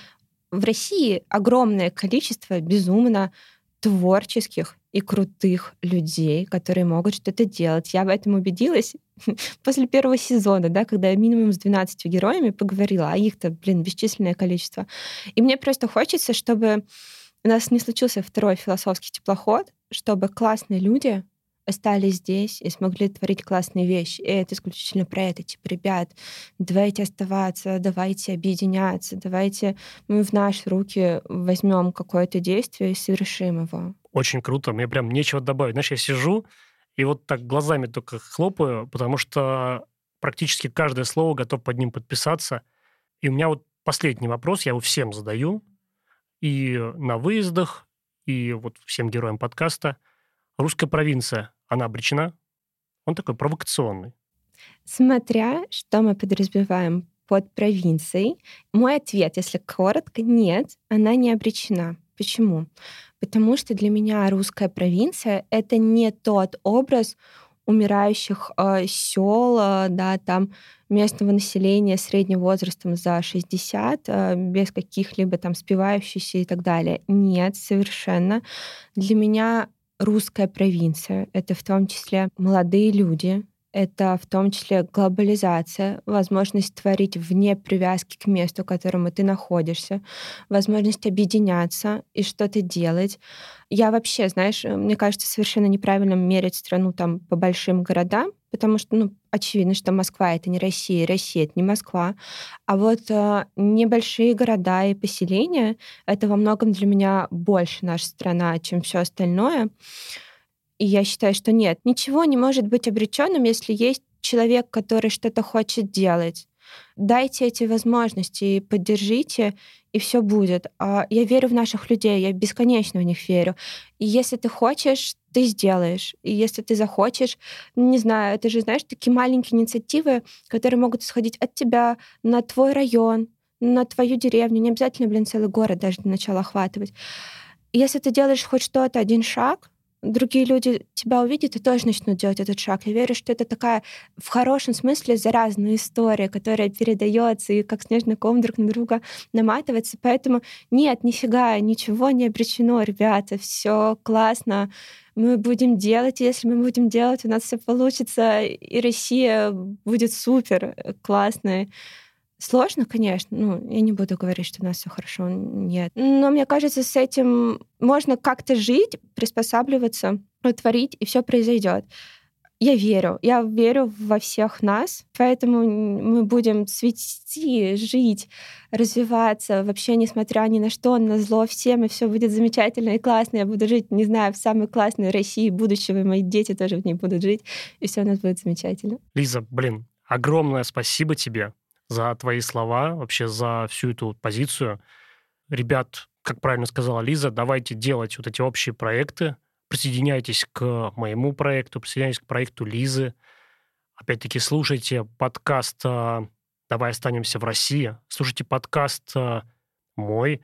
в России огромное количество безумно творческих и крутых людей, которые могут что-то делать. Я в этом убедилась после первого сезона, да, когда я минимум с 12 героями поговорила, а их-то, блин, бесчисленное количество. И мне просто хочется, чтобы у нас не случился второй философский теплоход, чтобы классные люди остались здесь и смогли творить классные вещи. И это исключительно про это. Типа, ребят, давайте оставаться, давайте объединяться, давайте мы в наши руки возьмем какое-то действие и совершим его. Очень круто. Мне прям нечего добавить. Знаешь, я сижу и вот так глазами только хлопаю, потому что практически каждое слово готов под ним подписаться. И у меня вот последний вопрос, я его всем задаю, и на выездах, и вот всем героям подкаста. Русская провинция она обречена? Он такой провокационный. Смотря, что мы подразумеваем под провинцией, мой ответ, если коротко, нет, она не обречена. Почему? Потому что для меня русская провинция — это не тот образ умирающих э, сел, э, да, там местного населения средним возрастом за 60, э, без каких-либо там спивающихся и так далее. Нет, совершенно. Для меня русская провинция. Это в том числе молодые люди, это в том числе глобализация, возможность творить вне привязки к месту, в котором ты находишься, возможность объединяться и что-то делать. Я вообще, знаешь, мне кажется, совершенно неправильно мерить страну там по большим городам, потому что, ну, очевидно, что Москва — это не Россия, Россия — это не Москва. А вот э, небольшие города и поселения — это во многом для меня больше наша страна, чем все остальное. И я считаю, что нет. Ничего не может быть обреченным, если есть человек, который что-то хочет делать. Дайте эти возможности поддержите, и все будет. А я верю в наших людей, я бесконечно в них верю. И если ты хочешь, ты сделаешь. И если ты захочешь, не знаю, это же, знаешь, такие маленькие инициативы, которые могут исходить от тебя на твой район, на твою деревню. Не обязательно, блин, целый город даже для начала охватывать. Если ты делаешь хоть что-то, один шаг, другие люди тебя увидят и тоже начнут делать этот шаг. Я верю, что это такая в хорошем смысле заразная история, которая передается и как снежный ком друг на друга наматывается. Поэтому нет, нифига, ничего не обречено, ребята, все классно. Мы будем делать, если мы будем делать, у нас все получится, и Россия будет супер классной. Сложно, конечно. Ну, я не буду говорить, что у нас все хорошо. Нет. Но мне кажется, с этим можно как-то жить, приспосабливаться, творить, и все произойдет. Я верю. Я верю во всех нас. Поэтому мы будем цвести, жить, развиваться. Вообще, несмотря ни на что, на зло всем, и все будет замечательно и классно. Я буду жить, не знаю, в самой классной России будущего, и мои дети тоже в ней будут жить. И все у нас будет замечательно. Лиза, блин, огромное спасибо тебе за твои слова, вообще за всю эту позицию. Ребят, как правильно сказала Лиза, давайте делать вот эти общие проекты, присоединяйтесь к моему проекту, присоединяйтесь к проекту Лизы. Опять-таки, слушайте подкаст э, «Давай останемся в России», слушайте подкаст э, мой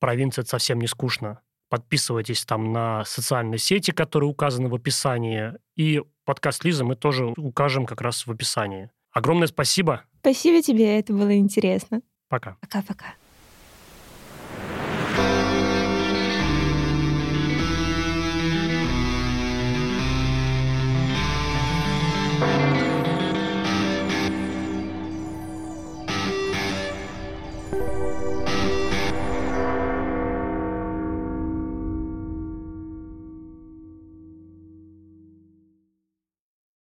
«Провинция – это совсем не скучно». Подписывайтесь там на социальные сети, которые указаны в описании, и подкаст Лизы мы тоже укажем как раз в описании. Огромное спасибо. Спасибо тебе, это было интересно. Пока. Пока-пока.